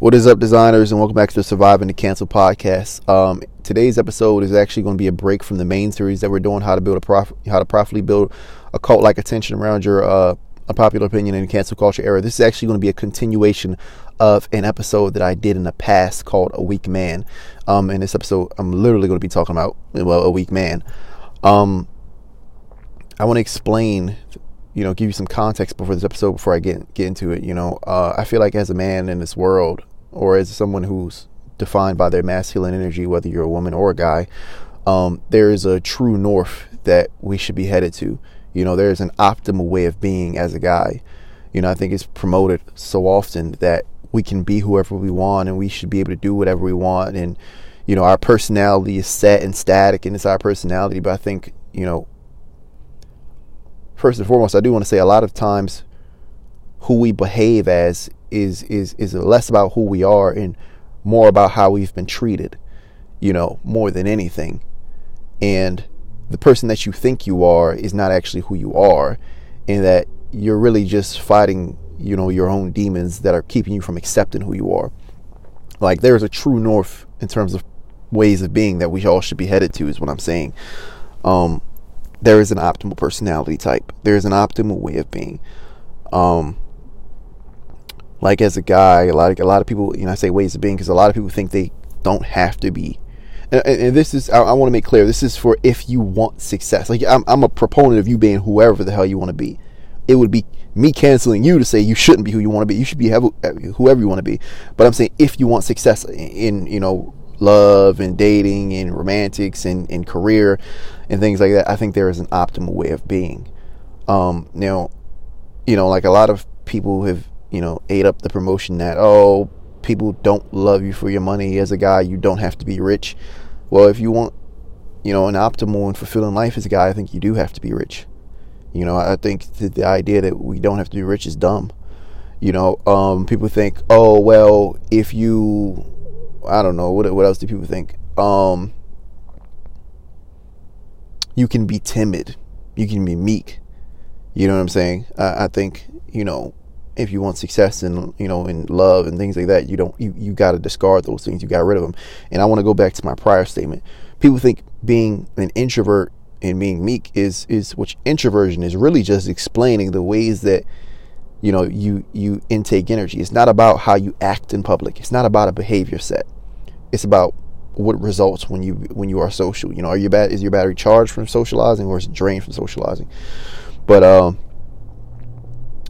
What is up, designers, and welcome back to the Surviving the Cancel podcast. Um, today's episode is actually going to be a break from the main series that we're doing, how to build a prof- how to properly build a cult-like attention around your uh, unpopular opinion in the cancel culture era. This is actually going to be a continuation of an episode that I did in the past called "A Weak Man." Um, in this episode, I'm literally going to be talking about well, a weak man. Um, I want to explain you know, give you some context before this episode before I get get into it. You know, uh, I feel like as a man in this world, or as someone who's defined by their masculine energy, whether you're a woman or a guy, um, there is a true north that we should be headed to. You know, there is an optimal way of being as a guy. You know, I think it's promoted so often that we can be whoever we want and we should be able to do whatever we want. And, you know, our personality is set and static and it's our personality. But I think, you know, first and foremost, I do want to say a lot of times who we behave as is is is less about who we are and more about how we've been treated, you know, more than anything. And the person that you think you are is not actually who you are, and that you're really just fighting, you know, your own demons that are keeping you from accepting who you are. Like there's a true north in terms of ways of being that we all should be headed to, is what I'm saying. Um, there is an optimal personality type. There is an optimal way of being. Um, like as a guy, a lot of, a lot of people, you know, I say ways of being because a lot of people think they don't have to be. And, and this is, I, I want to make clear, this is for if you want success. Like I'm, I'm a proponent of you being whoever the hell you want to be. It would be me canceling you to say you shouldn't be who you want to be. You should be whoever you want to be. But I'm saying if you want success in, you know, love and dating and romantics and, and career and things like that, I think there is an optimal way of being. Um, now, you know, like a lot of people have, you know, ate up the promotion that, oh, people don't love you for your money. As a guy, you don't have to be rich. Well, if you want, you know, an optimal and fulfilling life as a guy, I think you do have to be rich. You know, I think the, the idea that we don't have to be rich is dumb. You know, um, people think, oh, well, if you I don't know what what else do people think? Um, you can be timid, you can be meek. You know what I'm saying? I, I think you know if you want success and you know in love and things like that, you don't you you got to discard those things. You got rid of them. And I want to go back to my prior statement. People think being an introvert and being meek is is which introversion is really just explaining the ways that you know you you intake energy it's not about how you act in public it's not about a behavior set it's about what results when you when you are social you know are you bad is your battery charged from socializing or is it drained from socializing but um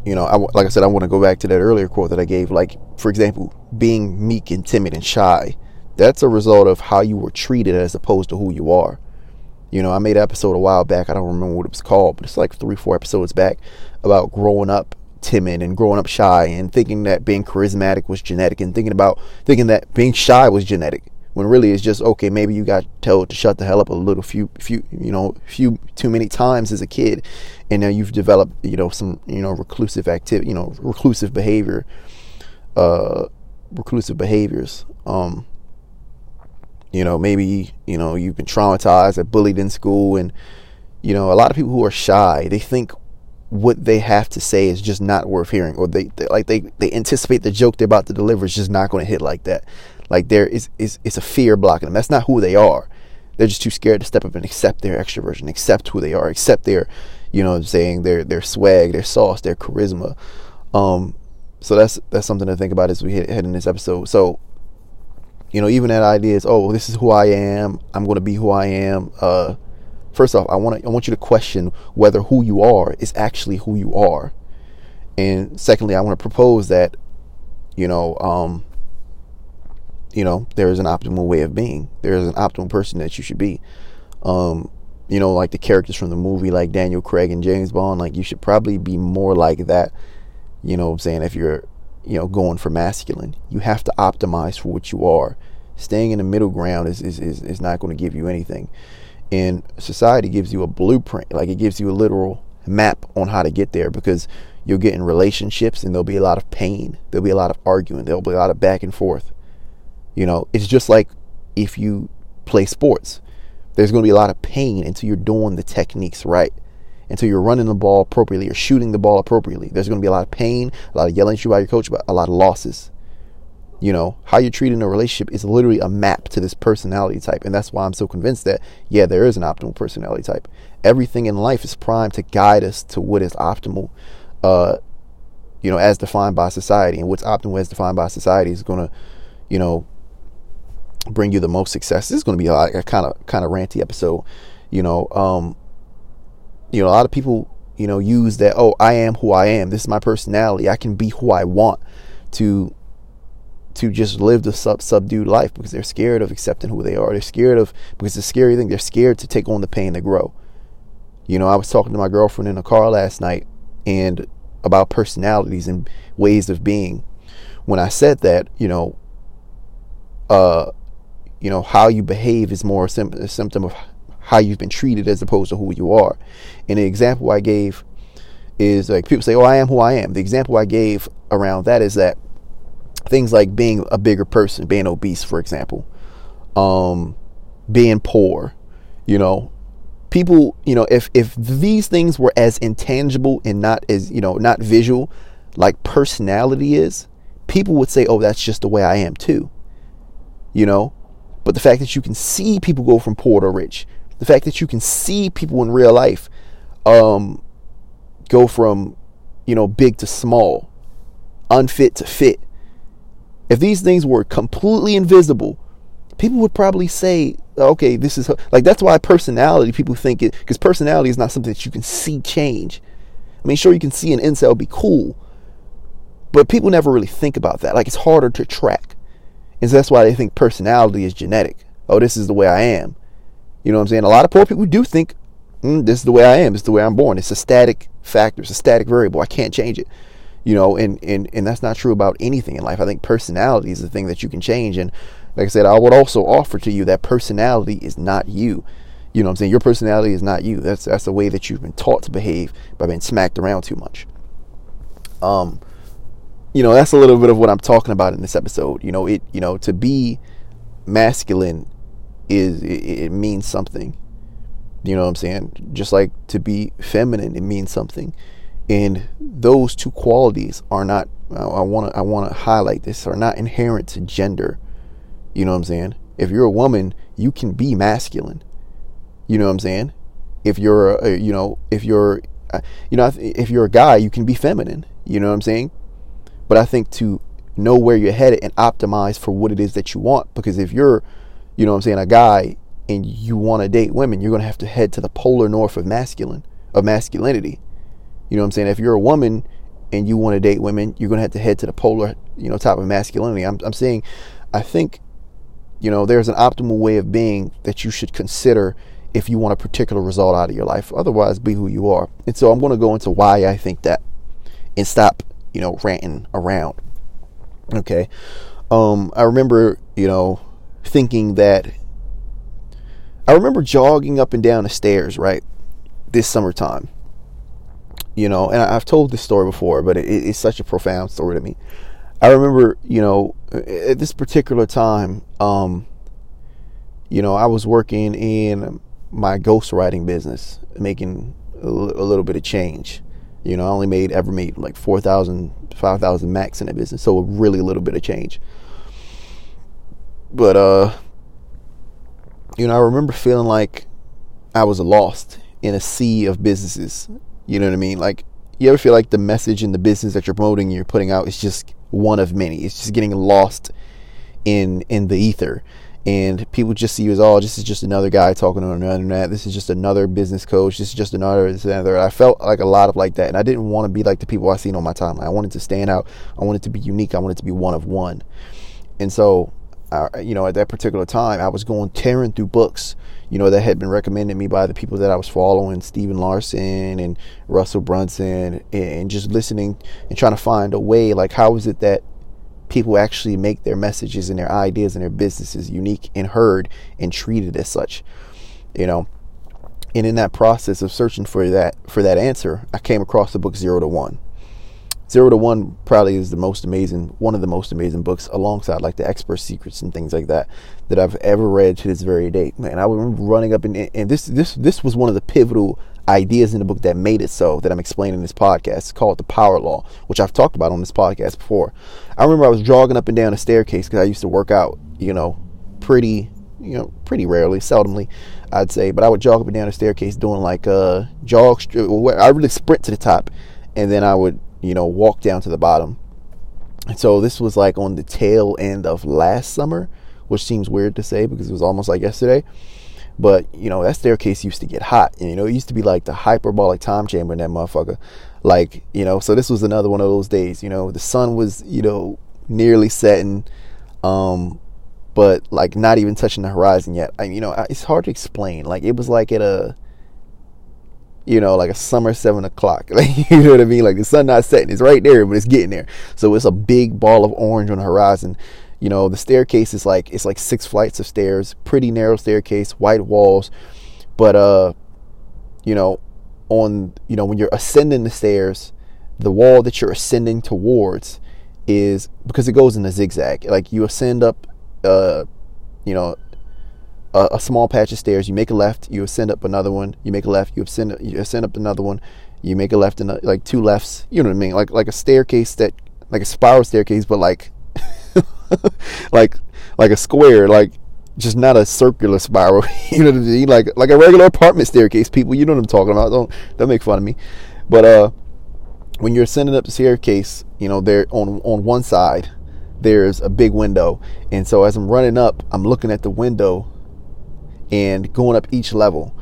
you know I, like i said i want to go back to that earlier quote that i gave like for example being meek and timid and shy that's a result of how you were treated as opposed to who you are. You know i made an episode a while back i don't remember what it was called but it's like three four episodes back about growing up timid and growing up shy and thinking that being charismatic was genetic and thinking about thinking that being shy was genetic when really it's just okay maybe you got told to shut the hell up a little few few you know few too many times as a kid and now you've developed you know some you know reclusive activity you know reclusive behavior uh reclusive behaviors um you know maybe you know you've been traumatized or bullied in school and you know a lot of people who are shy they think what they have to say is just not worth hearing or they, they like they they anticipate the joke they're about to deliver is just not going to hit like that like there is is it's a fear blocking them. That's not who they are. They're just too scared to step up and accept their extroversion accept who they are accept their you know saying their their swag their sauce their charisma. Um so that's that's something to think about as we head in this episode. So you know even that idea is oh this is who i am. I'm going to be who i am. Uh First off, I want I want you to question whether who you are is actually who you are. And secondly, I want to propose that, you know, um, you know, there is an optimal way of being. There is an optimal person that you should be. Um, you know, like the characters from the movie, like Daniel Craig and James Bond, like you should probably be more like that. You know I'm saying? If you're, you know, going for masculine, you have to optimize for what you are. Staying in the middle ground is, is, is, is not going to give you anything. And society gives you a blueprint, like it gives you a literal map on how to get there because you'll get in relationships and there'll be a lot of pain. There'll be a lot of arguing. There'll be a lot of back and forth. You know, it's just like if you play sports, there's going to be a lot of pain until you're doing the techniques right, until you're running the ball appropriately or shooting the ball appropriately. There's going to be a lot of pain, a lot of yelling at you by your coach, but a lot of losses. You know, how you're treating a relationship is literally a map to this personality type. And that's why I'm so convinced that, yeah, there is an optimal personality type. Everything in life is primed to guide us to what is optimal, uh, you know, as defined by society. And what's optimal as defined by society is going to, you know, bring you the most success. This is going to be a kind of kind of ranty episode. You know, um, you know, a lot of people, you know, use that. Oh, I am who I am. This is my personality. I can be who I want to to just live the sub subdued life because they're scared of accepting who they are. They're scared of because the scary thing, they're scared to take on the pain to grow. You know, I was talking to my girlfriend in a car last night and about personalities and ways of being. When I said that, you know, uh, you know, how you behave is more a, sim- a symptom of how you've been treated as opposed to who you are. And the example I gave is like people say, "Oh, I am who I am." The example I gave around that is that things like being a bigger person, being obese, for example, um, being poor, you know, people, you know, if if these things were as intangible and not as you know not visual, like personality is, people would say, "Oh, that's just the way I am too," you know. But the fact that you can see people go from poor to rich, the fact that you can see people in real life um, go from, you know, big to small, unfit to fit, if these things were completely invisible, people would probably say, okay, this is like that's why personality people think it because personality is not something that you can see change. I mean, sure you can see an incel be cool, but people never really think about that. Like it's harder to track. And so that's why they think personality is genetic. Oh, this is the way I am. You know what I'm saying? A lot of poor people do think mm, this is the way I am. It's the way I'm born. It's a static factor. It's a static variable. I can't change it you know and, and and that's not true about anything in life i think personality is the thing that you can change and like i said i would also offer to you that personality is not you you know what i'm saying your personality is not you that's that's the way that you've been taught to behave by being smacked around too much um you know that's a little bit of what i'm talking about in this episode you know it you know to be masculine is it, it means something you know what i'm saying just like to be feminine it means something and those two qualities are not I want to I want to highlight this are not inherent to gender. You know what I'm saying? If you're a woman, you can be masculine. You know what I'm saying? If you're a, you know, if you're uh, you know, if you're a guy, you can be feminine. You know what I'm saying? But I think to know where you're headed and optimize for what it is that you want because if you're, you know what I'm saying, a guy and you want to date women, you're going to have to head to the polar north of masculine of masculinity you know what I'm saying? If you're a woman and you want to date women, you're going to have to head to the polar, you know, type of masculinity. I'm, I'm saying, I think, you know, there's an optimal way of being that you should consider if you want a particular result out of your life. Otherwise, be who you are. And so I'm going to go into why I think that and stop, you know, ranting around. Okay. Um, I remember, you know, thinking that I remember jogging up and down the stairs, right? This summertime you know, and I've told this story before, but it, it's such a profound story to me. I remember, you know, at this particular time, um, you know, I was working in my ghostwriting business, making a, a little bit of change. You know, I only made ever made like 4,000, 5,000 max in that business, so a really a little bit of change. But uh, you know, I remember feeling like I was lost in a sea of businesses you know what I mean? Like, you ever feel like the message in the business that you're promoting, you're putting out, is just one of many. It's just getting lost in in the ether, and people just see you as, oh, this is just another guy talking on the internet. This is just another business coach. This is just another this another. I felt like a lot of like that, and I didn't want to be like the people I seen on my timeline. I wanted to stand out. I wanted to be unique. I wanted to be one of one, and so, uh, you know, at that particular time, I was going tearing through books you know, that had been recommended me by the people that I was following, Stephen Larsen and Russell Brunson, and just listening and trying to find a way, like, how is it that people actually make their messages and their ideas and their businesses unique and heard and treated as such, you know? And in that process of searching for that for that answer, I came across the book Zero to One. Zero to One probably is the most amazing, one of the most amazing books, alongside like the Expert Secrets and things like that, that I've ever read to this very day. Man, I remember running up and, and this this this was one of the pivotal ideas in the book that made it so that I'm explaining in this podcast. It's called The Power Law, which I've talked about on this podcast before. I remember I was jogging up and down a staircase because I used to work out, you know, pretty, you know, pretty rarely, seldomly, I'd say. But I would jog up and down a staircase doing like a uh, jog. I really sprint to the top, and then I would, you know, walk down to the bottom. And so this was like on the tail end of last summer, which seems weird to say because it was almost like yesterday. But you know that staircase used to get hot. And, you know, it used to be like the hyperbolic time chamber in that motherfucker. Like you know, so this was another one of those days. You know, the sun was you know nearly setting, um, but like not even touching the horizon yet. I, you know, it's hard to explain. Like it was like at a, you know, like a summer seven o'clock. Like you know what I mean? Like the sun not setting, it's right there, but it's getting there. So it's a big ball of orange on the horizon. You know, the staircase is like it's like six flights of stairs, pretty narrow staircase, white walls, but uh, you know, on you know when you're ascending the stairs, the wall that you're ascending towards is because it goes in a zigzag. Like you ascend up, uh, you know, a, a, small patch of stairs. You make a left, you ascend up another one. You make a left, you ascend, you ascend up another one. You make a left and like two lefts. You know what I mean? Like like a staircase that like a spiral staircase, but like like like a square, like just not a circular spiral. you know what I mean? Like like a regular apartment staircase. People, you know what I'm talking about. Don't don't make fun of me. But uh, when you're ascending up the staircase, you know there on on one side there's a big window, and so as I'm running up, I'm looking at the window and going up each level.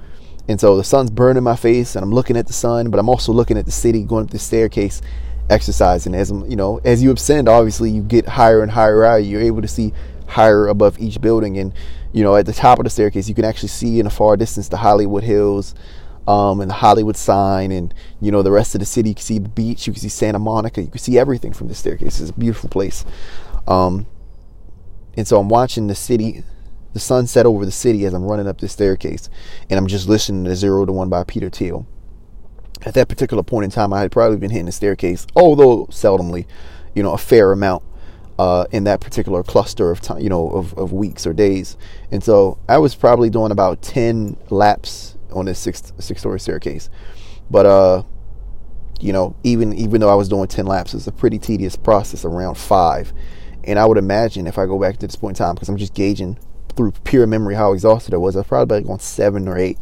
And so the sun's burning my face, and I'm looking at the sun, but I'm also looking at the city going up the staircase exercising. As you know as you ascend obviously you get higher and higher out. You're able to see higher above each building. And you know at the top of the staircase you can actually see in the far distance the hollywood hills um, and the hollywood sign. And you know the rest of the city you can see the beach you can see santa monica you can see everything from the staircase. It's a beautiful place. Um, and so i'm watching the city the sunset over the city as i'm running up the staircase. And i'm just listening to zero to one by peter thiel at that particular point in time, I had probably been hitting the staircase, although seldomly, you know, a fair amount uh, in that particular cluster of time, you know, of, of weeks or days. And so I was probably doing about 10 laps on this six, six story staircase. But, uh, you know, even, even though I was doing 10 laps, it's a pretty tedious process around five. And I would imagine if I go back to this point in time, because I'm just gauging through pure memory how exhausted I was, I was probably like on seven or eight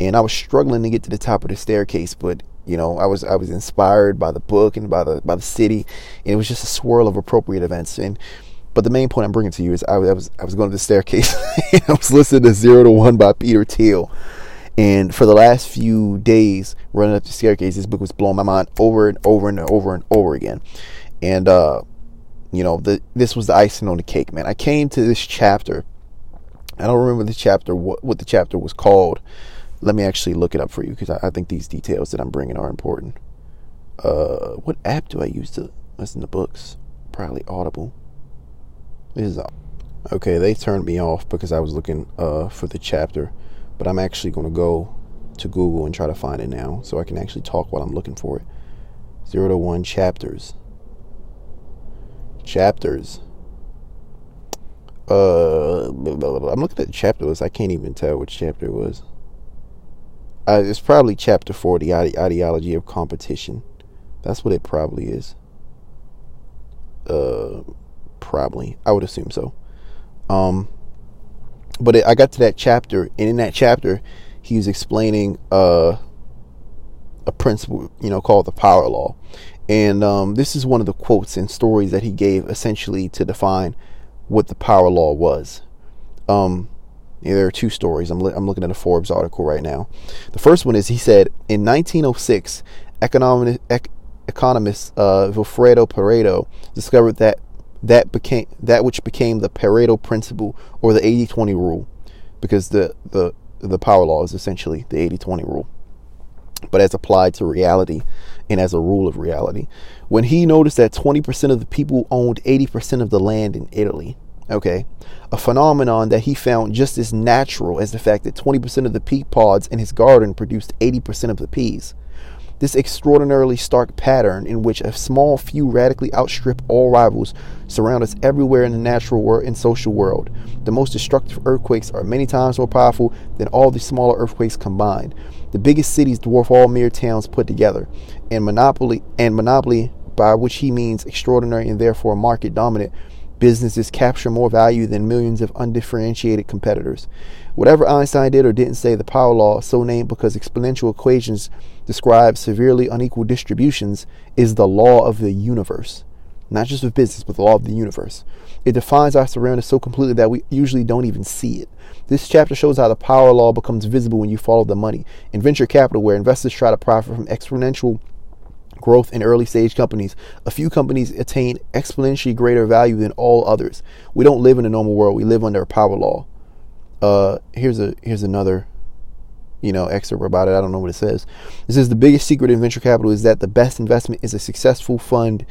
and I was struggling to get to the top of the staircase, but you know, I was I was inspired by the book and by the by the city, and it was just a swirl of appropriate events. And but the main point I'm bringing to you is I, I was I was going to the staircase. I was listening to Zero to One by Peter Thiel, and for the last few days running up the staircase, this book was blowing my mind over and over and over and over again. And uh, you know, the this was the icing on the cake, man. I came to this chapter. I don't remember the chapter what what the chapter was called let me actually look it up for you because I, I, think these details that I'm bringing are important. Uh, what app do I use to listen to books? Probably Audible. This is okay. They turned me off because I was looking uh, for the chapter, but I'm actually going to go to Google and try to find it now so I can actually talk while I'm looking for it. Zero to one chapters. Chapters. Uh, I'm looking at the chapter list. I can't even tell which chapter it was uh, it's probably chapter four, the ide- ideology of competition. That's what it probably is. Uh, probably. I would assume so. Um, but it, I got to that chapter, and in that chapter, he was explaining uh, a principle, you know, called the power law. And um, this is one of the quotes and stories that he gave essentially to define what the power law was. Um, there are two stories. I'm, li- I'm looking at a Forbes article right now. The first one is he said in 1906, economic, ec- economist uh, Vilfredo Pareto discovered that that became that which became the Pareto principle or the 80-20 rule, because the the the power law is essentially the 80-20 rule, but as applied to reality and as a rule of reality. When he noticed that 20% of the people owned 80% of the land in Italy, Okay. A phenomenon that he found just as natural as the fact that 20% of the pea pods in his garden produced 80% of the peas. This extraordinarily stark pattern, in which a small few radically outstrip all rivals, surround us everywhere in the natural world and social world. The most destructive earthquakes are many times more powerful than all the smaller earthquakes combined. The biggest cities dwarf all mere towns put together. And monopoly and monopoly by which he means extraordinary and therefore market dominant businesses capture more value than millions of undifferentiated competitors. Whatever Einstein did or didn't say, the power law, so named because exponential equations describe severely unequal distributions, is the law of the universe. Not just of business, but the law of the universe. It defines our surroundings so completely that we usually don't even see it. This chapter shows how the power law becomes visible when you follow the money. In venture capital, where investors try to profit from exponential growth in early stage companies, a few companies attain exponentially greater value than all others. We don't live in a normal world. We live under a power law. Uh, here's a here's another you know excerpt about it. I don't know what it says. It says the biggest secret in venture capital is that the best investment is a successful fund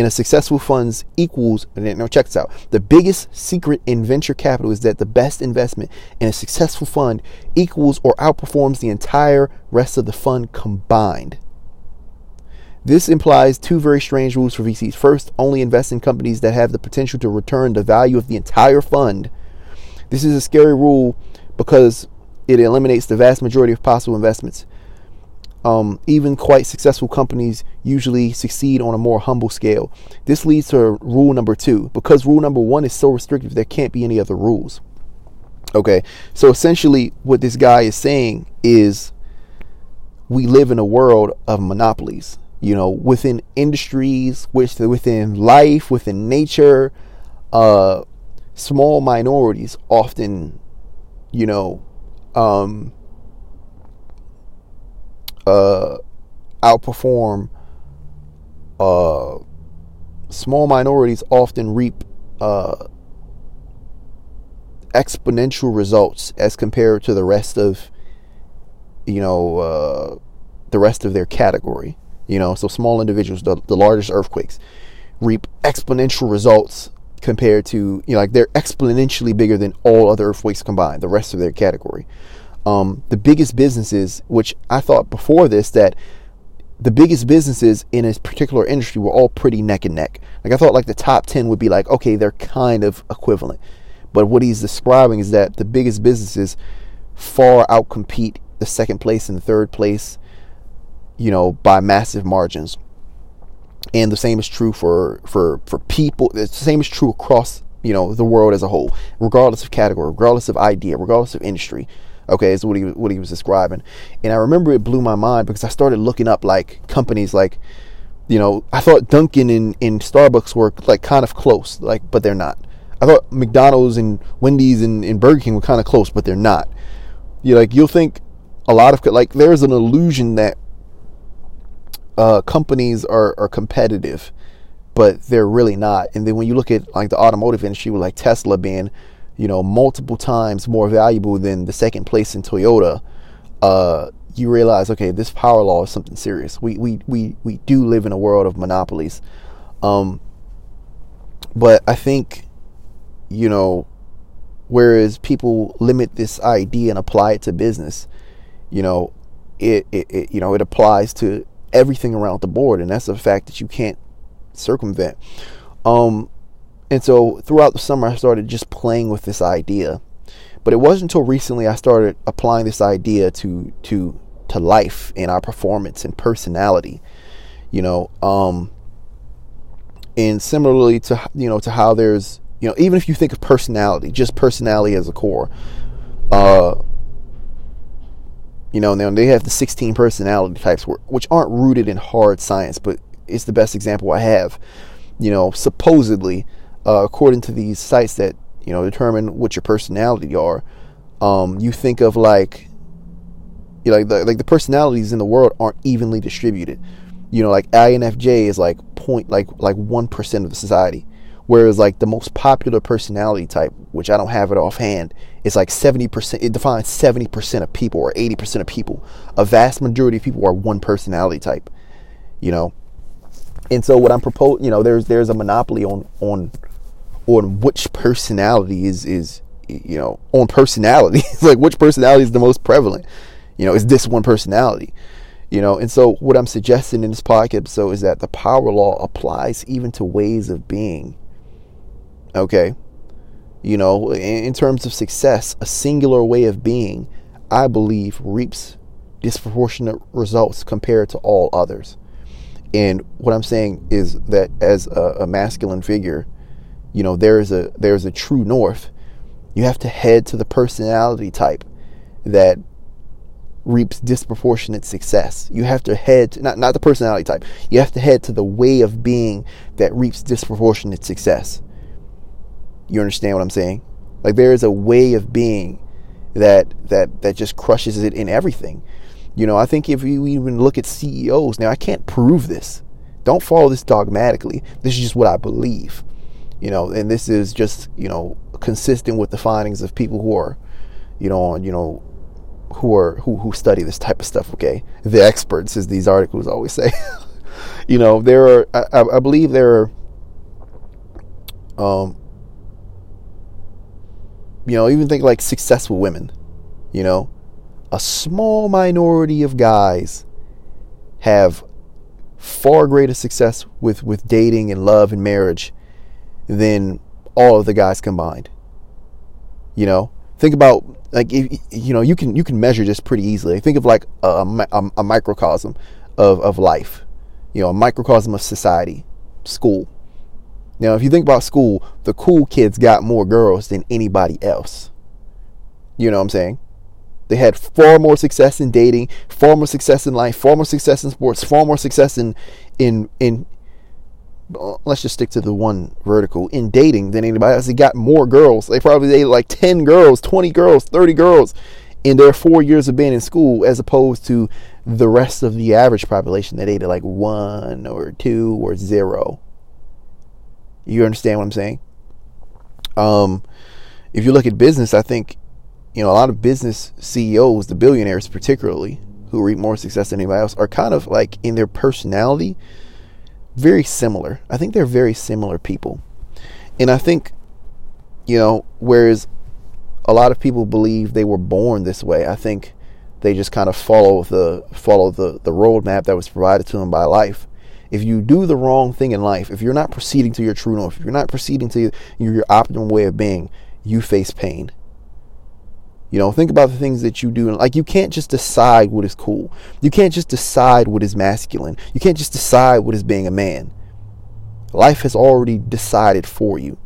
and a successful funds equals now check this out the biggest secret in venture capital is that the best investment in a successful fund equals or outperforms the entire rest of the fund combined this implies two very strange rules for VCs. First, only invest in companies that have the potential to return the value of the entire fund. This is a scary rule because it eliminates the vast majority of possible investments. Um, even quite successful companies usually succeed on a more humble scale. This leads to rule number two. Because rule number one is so restrictive, there can't be any other rules. Okay, so essentially, what this guy is saying is we live in a world of monopolies you know, within industries, which within life, within nature, uh, small minorities often, you know, um, uh, outperform. Uh, small minorities often reap uh, exponential results as compared to the rest of, you know, uh, the rest of their category. You know, so small individuals, the, the largest earthquakes, reap exponential results compared to, you know, like they're exponentially bigger than all other earthquakes combined, the rest of their category. Um, the biggest businesses, which I thought before this that the biggest businesses in a particular industry were all pretty neck and neck. Like I thought like the top 10 would be like, okay, they're kind of equivalent. But what he's describing is that the biggest businesses far outcompete the second place and the third place you know, by massive margins. And the same is true for for for people. The same is true across you know the world as a whole, regardless of category, regardless of idea, regardless of industry. Okay, is what he what he was describing, and I remember it blew my mind because I started looking up like companies like, you know, I thought Dunkin' and, and Starbucks were like kind of close, like, but they're not. I thought McDonald's and Wendy's and, and Burger King were kind of close, but they're not. You like you'll think a lot of like there's an illusion that uh, companies are, are competitive, but they're really not. And then when you look at like the automotive industry, with like Tesla being, you know, multiple times more valuable than the second place in Toyota, uh, you realize, okay, this power law is something serious. We we we we do live in a world of monopolies, um, but I think, you know, whereas people limit this idea and apply it to business, you know, it, it, it you know it applies to everything around the board, and that's a fact that you can't circumvent. Um, and so throughout the summer, I started just playing with this idea, but it wasn't until recently I started applying this idea to to to life and our performance and personality. You know, um, and similarly to you know to how there's you know even if you think of personality, just personality as a core. Uh, you know, now they have the 16 personality types, which aren't rooted in hard science, but it's the best example I have. You know, supposedly, uh, according to these sites that you know determine what your personality are, um, you think of like, you know, like the like the personalities in the world aren't evenly distributed. You know, like INFJ is like point like like one percent of the society. Whereas like the most popular personality type, which I don't have it offhand, is like 70%, it defines 70% of people or 80% of people. A vast majority of people are one personality type, you know? And so what I'm proposing, you know, there's there's a monopoly on on on which personality is is you know, on personality. it's like which personality is the most prevalent. You know, is this one personality? You know, and so what I'm suggesting in this podcast episode is that the power law applies even to ways of being Okay. You know, in, terms of success, a singular way of being, I believe, reaps disproportionate results compared to all others. And what I'm saying is that as a, a masculine figure, you know, there is a there's a true north. You have to head to the personality type that reaps disproportionate success. You have to head to, not not the personality type. You have to head to the way of being that reaps disproportionate success. You understand what I'm saying? Like there is a way of being that that that just crushes it in everything. You know, I think if you even look at CEOs now, I can't prove this. Don't follow this dogmatically. This is just what I believe. You know, and this is just you know consistent with the findings of people who are, you know, on you know, who are who who study this type of stuff. Okay, the experts, as these articles always say. you know, there are I, I believe there are. Um, you know, even think like successful women, you know, a small minority of guys have far greater success with, with dating and love and marriage than all of the guys combined. You know, think about like you know you can you can measure this pretty easily. Think of like a, a, a microcosm of of life. You know, a microcosm of society, school. Now, if you think about school, the cool kids got more girls than anybody else. You know what I'm saying? They had far more success in dating, far more success in life, far more success in sports, far more success in in in uh, let's just stick to the one vertical in dating than anybody else. They got more girls. They probably dated like 10 girls, 20 girls, 30 girls in their four years of being in school as opposed to the rest of the average population that dated like one or two or zero. You understand what I'm saying? Um, if you look at business, I think you know, a lot of business CEOs, the billionaires particularly, who reap more success than anybody else, are kind of like in their personality very similar. I think they're very similar people. And I think, you know, whereas a lot of people believe they were born this way, I think they just kind of follow the follow the, the roadmap that was provided to them by life. If you do the wrong thing in life, if you're not proceeding to your true north, if you're not proceeding to your, your optimum way of being, you face pain you know, think about the things that you do. Like, you can't just decide what is cool. You can't just decide what is masculine. You can't just decide what is being a man. Life has already decided for you.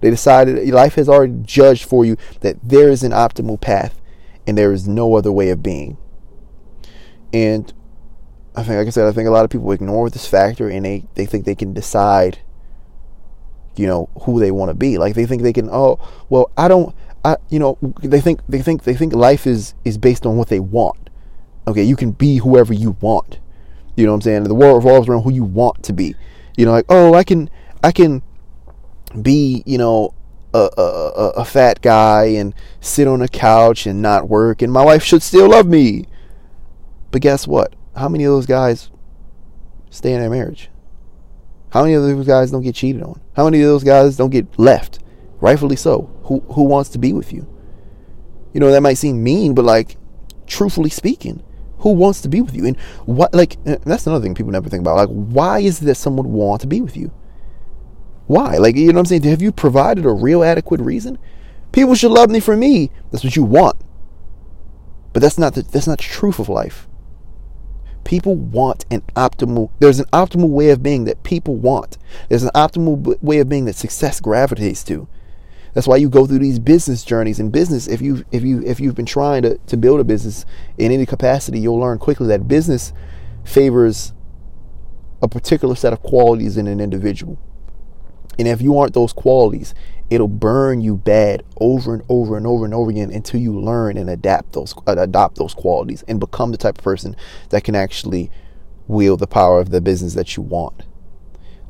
They decided, life has already judged for you that there is an optimal path and there is no other way of being. And I think, like I said, I think a lot of people ignore this factor and they, they think they can decide, you know, who they want to be. Like, they think they can, oh, well, I don't, I, you know, they think they think they think life is is based on what they want. Okay, you can be whoever you want. You know what I'm saying? The world revolves around who you want to be. You know, like oh, I can I can be you know a, a, a fat guy and sit on a couch and not work, and my wife should still love me. But guess what? How many of those guys stay in their marriage? How many of those guys don't get cheated on? How many of those guys don't get left? rightfully so. Who who wants to be with you? You know that might seem mean, but like, truthfully speaking, who wants to be with you? And what like uh, that's another thing people never think about. Like, why is it that someone want to be with you? Why? Like, you know what I'm saying? Have you provided a real adequate reason? People should love me for me. That's what you want. But that's not the, that's not the truth of life. People want an optimal, there's an optimal way of being that people want. There's an optimal way of being that success gravitates to. That's why you go through these business journeys. In business, if you if you if you've been trying to, to build a business in any capacity, you'll learn quickly that business favors a particular set of qualities in an individual. And if you aren't those qualities, it'll burn you bad over and over and over and over again until you learn and adapt those uh, adopt those qualities and become the type of person that can actually wield the power of the business that you want.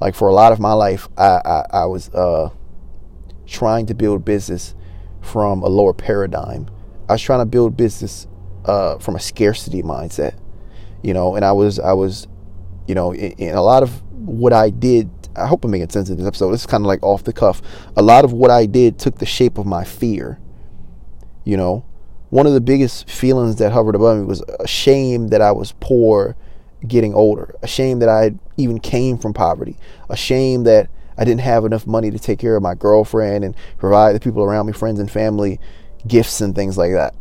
Like for a lot of my life, I I, I was uh, trying to build business from a lower paradigm. I was trying to build business uh, from a scarcity mindset, you know, and I was I was, you know, in, in a lot of what I did. I hope I'm making sense in this episode. This is kind of like off the cuff. A lot of what I did took the shape of my fear. You know, one of the biggest feelings that hovered above me was a shame that I was poor getting older, a shame that I even came from poverty, a shame that I didn't have enough money to take care of my girlfriend and provide the people around me, friends and family, gifts and things like that.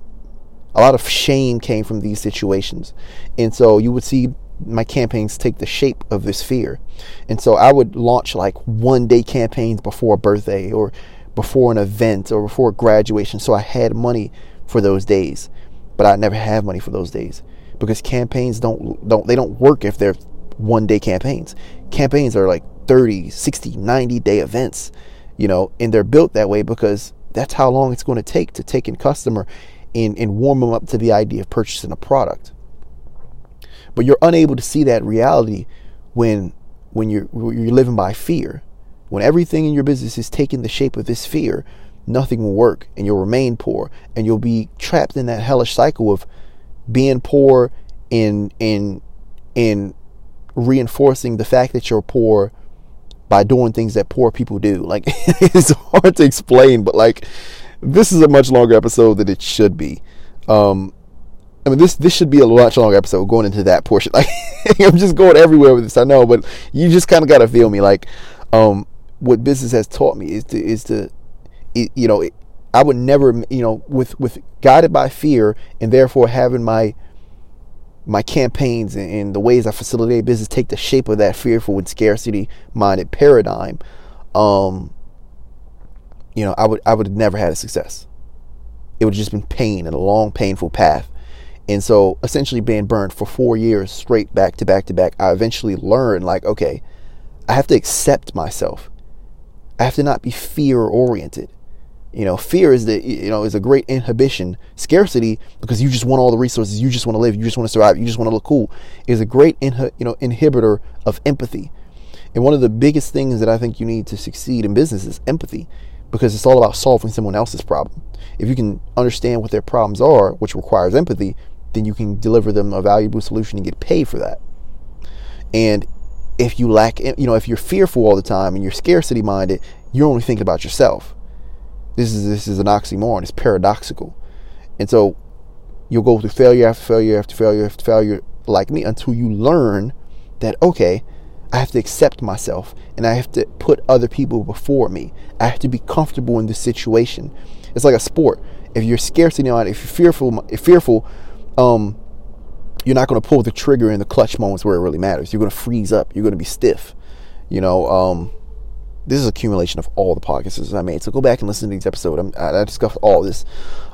A lot of shame came from these situations. And so you would see my campaigns take the shape of this fear. And so I would launch like one day campaigns before a birthday or before an event or before graduation. So I had money for those days, but I never have money for those days because campaigns don't don't they don't work if they're one day campaigns. Campaigns are like 30, 60, 90 day events, you know, and they're built that way because that's how long it's going to take to take in customer and, and warm them up to the idea of purchasing a product. But you're unable to see that reality when when you're you're living by fear. When everything in your business is taking the shape of this fear, nothing will work and you'll remain poor and you'll be trapped in that hellish cycle of being poor in in in reinforcing the fact that you're poor by doing things that poor people do. Like it's hard to explain, but like this is a much longer episode than it should be. Um, I mean, this this should be a much longer episode going into that portion. Like, I'm just going everywhere with this. I know, but you just kind of got to feel me. Like, um, what business has taught me is to is to, it, you know, it, I would never, you know, with with guided by fear and therefore having my my campaigns and, and the ways I facilitate business take the shape of that fearful and scarcity minded paradigm. Um, you know, I would I would have never had a success. It would have just been pain and a long, painful path. And so essentially being burned for four years straight back to back to back, I eventually learned like, okay, I have to accept myself. I have to not be fear oriented. You know, fear is the you know is a great inhibition. Scarcity because you just want all the resources, you just want to live, you just want to survive, you just want to look cool is a great inhi- you know inhibitor of empathy. And one of the biggest things that I think you need to succeed in business is empathy because it's all about solving someone else's problem. If you can understand what their problems are, which requires empathy, then you can deliver them a valuable solution and get paid for that. And if you lack, you know, if you're fearful all the time and you're scarcity minded, you're only thinking about yourself. This is this is an oxymoron. It's paradoxical, and so you'll go through failure after failure after failure after failure, like me, until you learn that okay, I have to accept myself and I have to put other people before me. I have to be comfortable in this situation. It's like a sport. If you're scarcity minded, if you're fearful, if fearful um, you're not going to pull the trigger in the clutch moments where it really matters. You're going to freeze up. You're going to be stiff. You know, um, this is accumulation of all the podcasts I made. So go back and listen to these episodes. I, I discussed all this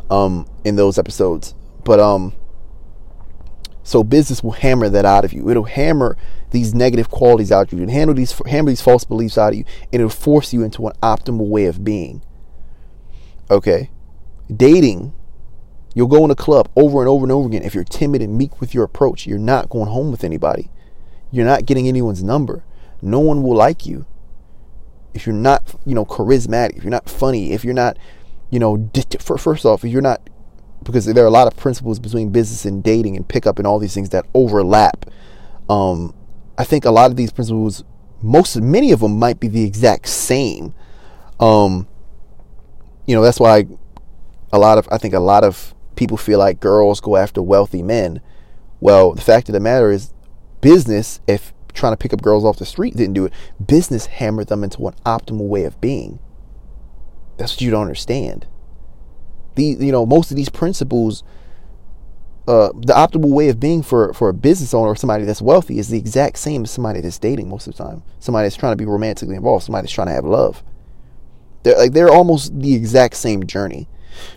um, in those episodes. But um, so business will hammer that out of you. It'll hammer these negative qualities out of you and handle these hammer these false beliefs out of you, and it'll force you into an optimal way of being. Okay, dating You'll go in a club over and over and over again. If you're timid and meek with your approach, you're not going home with anybody. You're not getting anyone's number. No one will like you. If you're not, you know, charismatic, if you're not funny, if you're not, you know, first off, if you're not, because there are a lot of principles between business and dating and pickup and all these things that overlap. Um, I think a lot of these principles, most, many of them might be the exact same. Um, you know, that's why a lot of, I think a lot of people feel like girls go after wealthy men. Well, the fact of the matter is, business, if trying to pick up girls off the street didn't do it, business hammered them into an optimal way of being. That's what you don't understand. The you know most of these principles, uh, the optimal way of being for for a business owner or somebody that's wealthy is the exact same as somebody that's dating most of the time. Somebody that's trying to be romantically involved. Somebody that's trying to have love. They're like they're almost the exact same journey.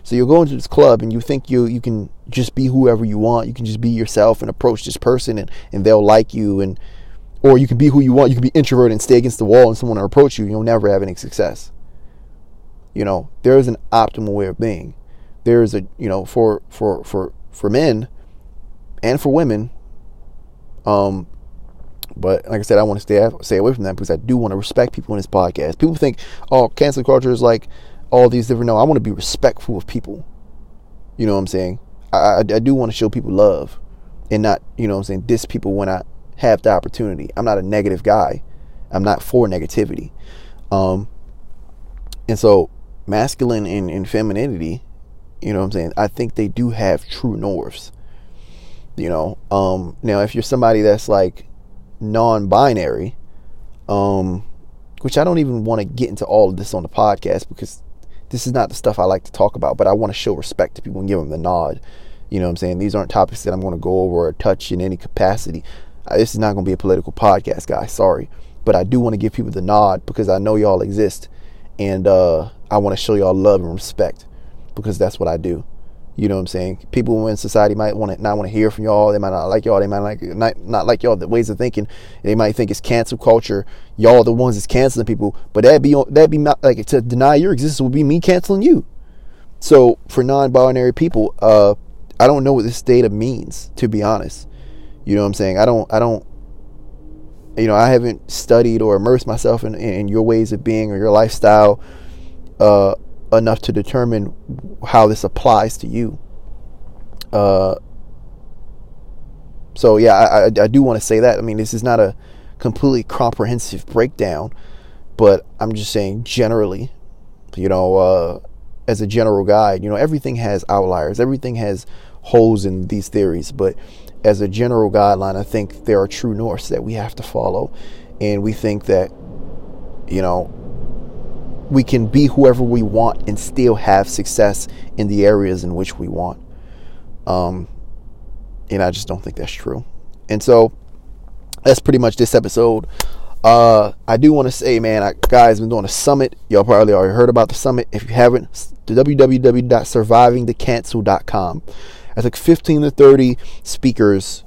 So you'll go into this club and you think you you can just be whoever you want. You can just be yourself and approach this person and, and they'll like you and or you can be who you want. You can be introverted and stay against the wall and someone will approach you. You'll never have any success. You know, there is an optimal way of being. There is a you know, for for for for men and for women, um, but like I said, I want to stay stay away from that because I do want to respect people in this podcast. People think, oh, cancel culture is like all these different. No, I want to be respectful of people. You know what I'm saying? I, I, I do want to show people love and not, you know what I'm saying, diss people when I have the opportunity. I'm not a negative guy. I'm not for negativity. Um, and so masculine and, and femininity, you know what I'm saying? I think they do have true norths. You know, um, now if you're somebody that's like non-binary, um, which I don't even want to get into all of this on the podcast because this is not the stuff I like to talk about, but I want to show respect to people and give them the nod. You know what I'm saying? These aren't topics that I'm going to go over or touch in any capacity. Uh, this is not going to be a political podcast, guys. Sorry. But I do want to give people the nod because I know y'all exist. And uh, I want to show y'all love and respect because that's what I do. You know what I'm saying? People in society might want to not want to hear from y'all. They might not like y'all. They might like not not like y'all the ways of thinking. They might think it's cancel culture. Y'all the ones that's canceling people. But that'd be that'd be not, like to deny your existence would be me canceling you. So for non-binary people, uh, I don't know what this data means to be honest. You know what I'm saying? I don't I don't you know I haven't studied or immersed myself in, in your ways of being or your lifestyle. Uh, enough to determine how this applies to you. Uh, so yeah, I, I, I do want to say that. I mean, this is not a completely comprehensive breakdown, but I'm just saying generally, you know, uh, as a general guide, you know, everything has outliers, everything has holes in these theories, but as a general guideline, I think there are true norths that we have to follow, and we think that, you know, we can be whoever we want and still have success in the areas in which we want. Um, and I just don't think that's true. And so that's pretty much this episode. Uh, I do want to say, man, I, guys, been doing a summit. Y'all probably already heard about the summit. If you haven't, the www.survivingthecancel.com. I took 15 to 30 speakers,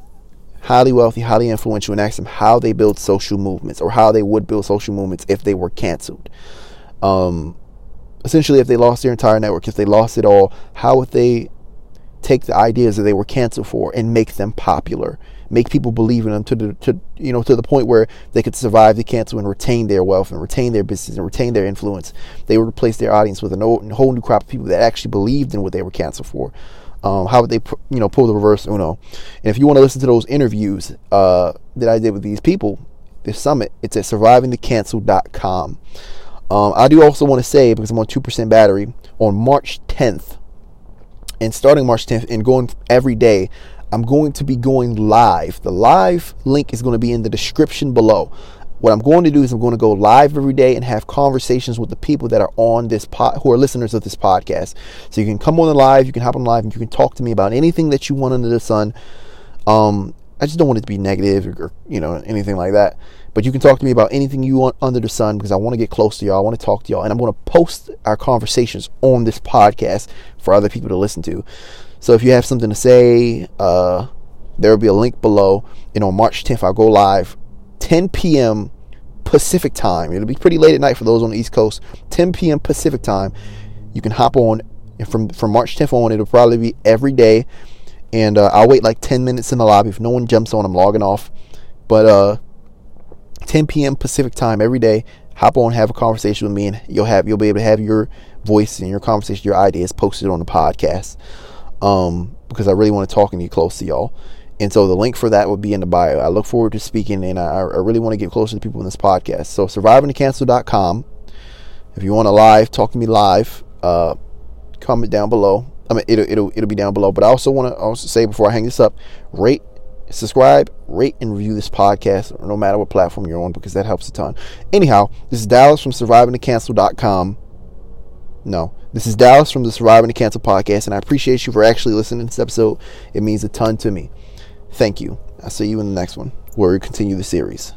highly wealthy, highly influential, and asked them how they build social movements or how they would build social movements if they were canceled um, essentially, if they lost their entire network, if they lost it all, how would they take the ideas that they were canceled for and make them popular? Make people believe in them to the to you know to the point where they could survive the cancel and retain their wealth and retain their business and retain their influence. They would replace their audience with a whole new crop of people that actually believed in what they were canceled for. Um, how would they, you know, pull the reverse Uno? And if you want to listen to those interviews uh, that I did with these people, this summit, it's at survivingthecancel.com. Um, I do also want to say, because I'm on 2% battery, on March 10th, and starting March 10th and going every day, I'm going to be going live. The live link is going to be in the description below. What I'm going to do is I'm going to go live every day and have conversations with the people that are on this pod, who are listeners of this podcast. So you can come on the live, you can hop on live, and you can talk to me about anything that you want under the sun. Um, I just don't want it to be negative or, or you know anything like that. But you can talk to me about anything you want under the sun because I want to get close to y'all. I want to talk to y'all. And I'm going to post our conversations on this podcast for other people to listen to. So if you have something to say, uh, there will be a link below. And on March 10th, I'll go live 10 p.m. Pacific time. It'll be pretty late at night for those on the East Coast. 10 p.m. Pacific time. You can hop on. And from, from March 10th on, it'll probably be every day. And uh, I'll wait like 10 minutes in the lobby. If no one jumps on, I'm logging off. But uh, 10 p.m. Pacific time every day. Hop on, have a conversation with me, and you'll have you'll be able to have your voice and your conversation, your ideas posted on the podcast. Um, because I really want to talk and get close to y'all. And so the link for that would be in the bio. I look forward to speaking, and I, I really want to get closer to people in this podcast. So survivingthecancel.com. If you want to live, talk to me live. Uh, comment down below. I mean, it'll it'll it'll be down below. But I also want to also say before I hang this up, rate, subscribe, rate, and review this podcast, no matter what platform you're on, because that helps a ton. Anyhow, this is Dallas from SurvivingTheCancel.com. No, this is Dallas from the Surviving the Cancel podcast, and I appreciate you for actually listening to this episode. It means a ton to me. Thank you. I'll see you in the next one where we continue the series.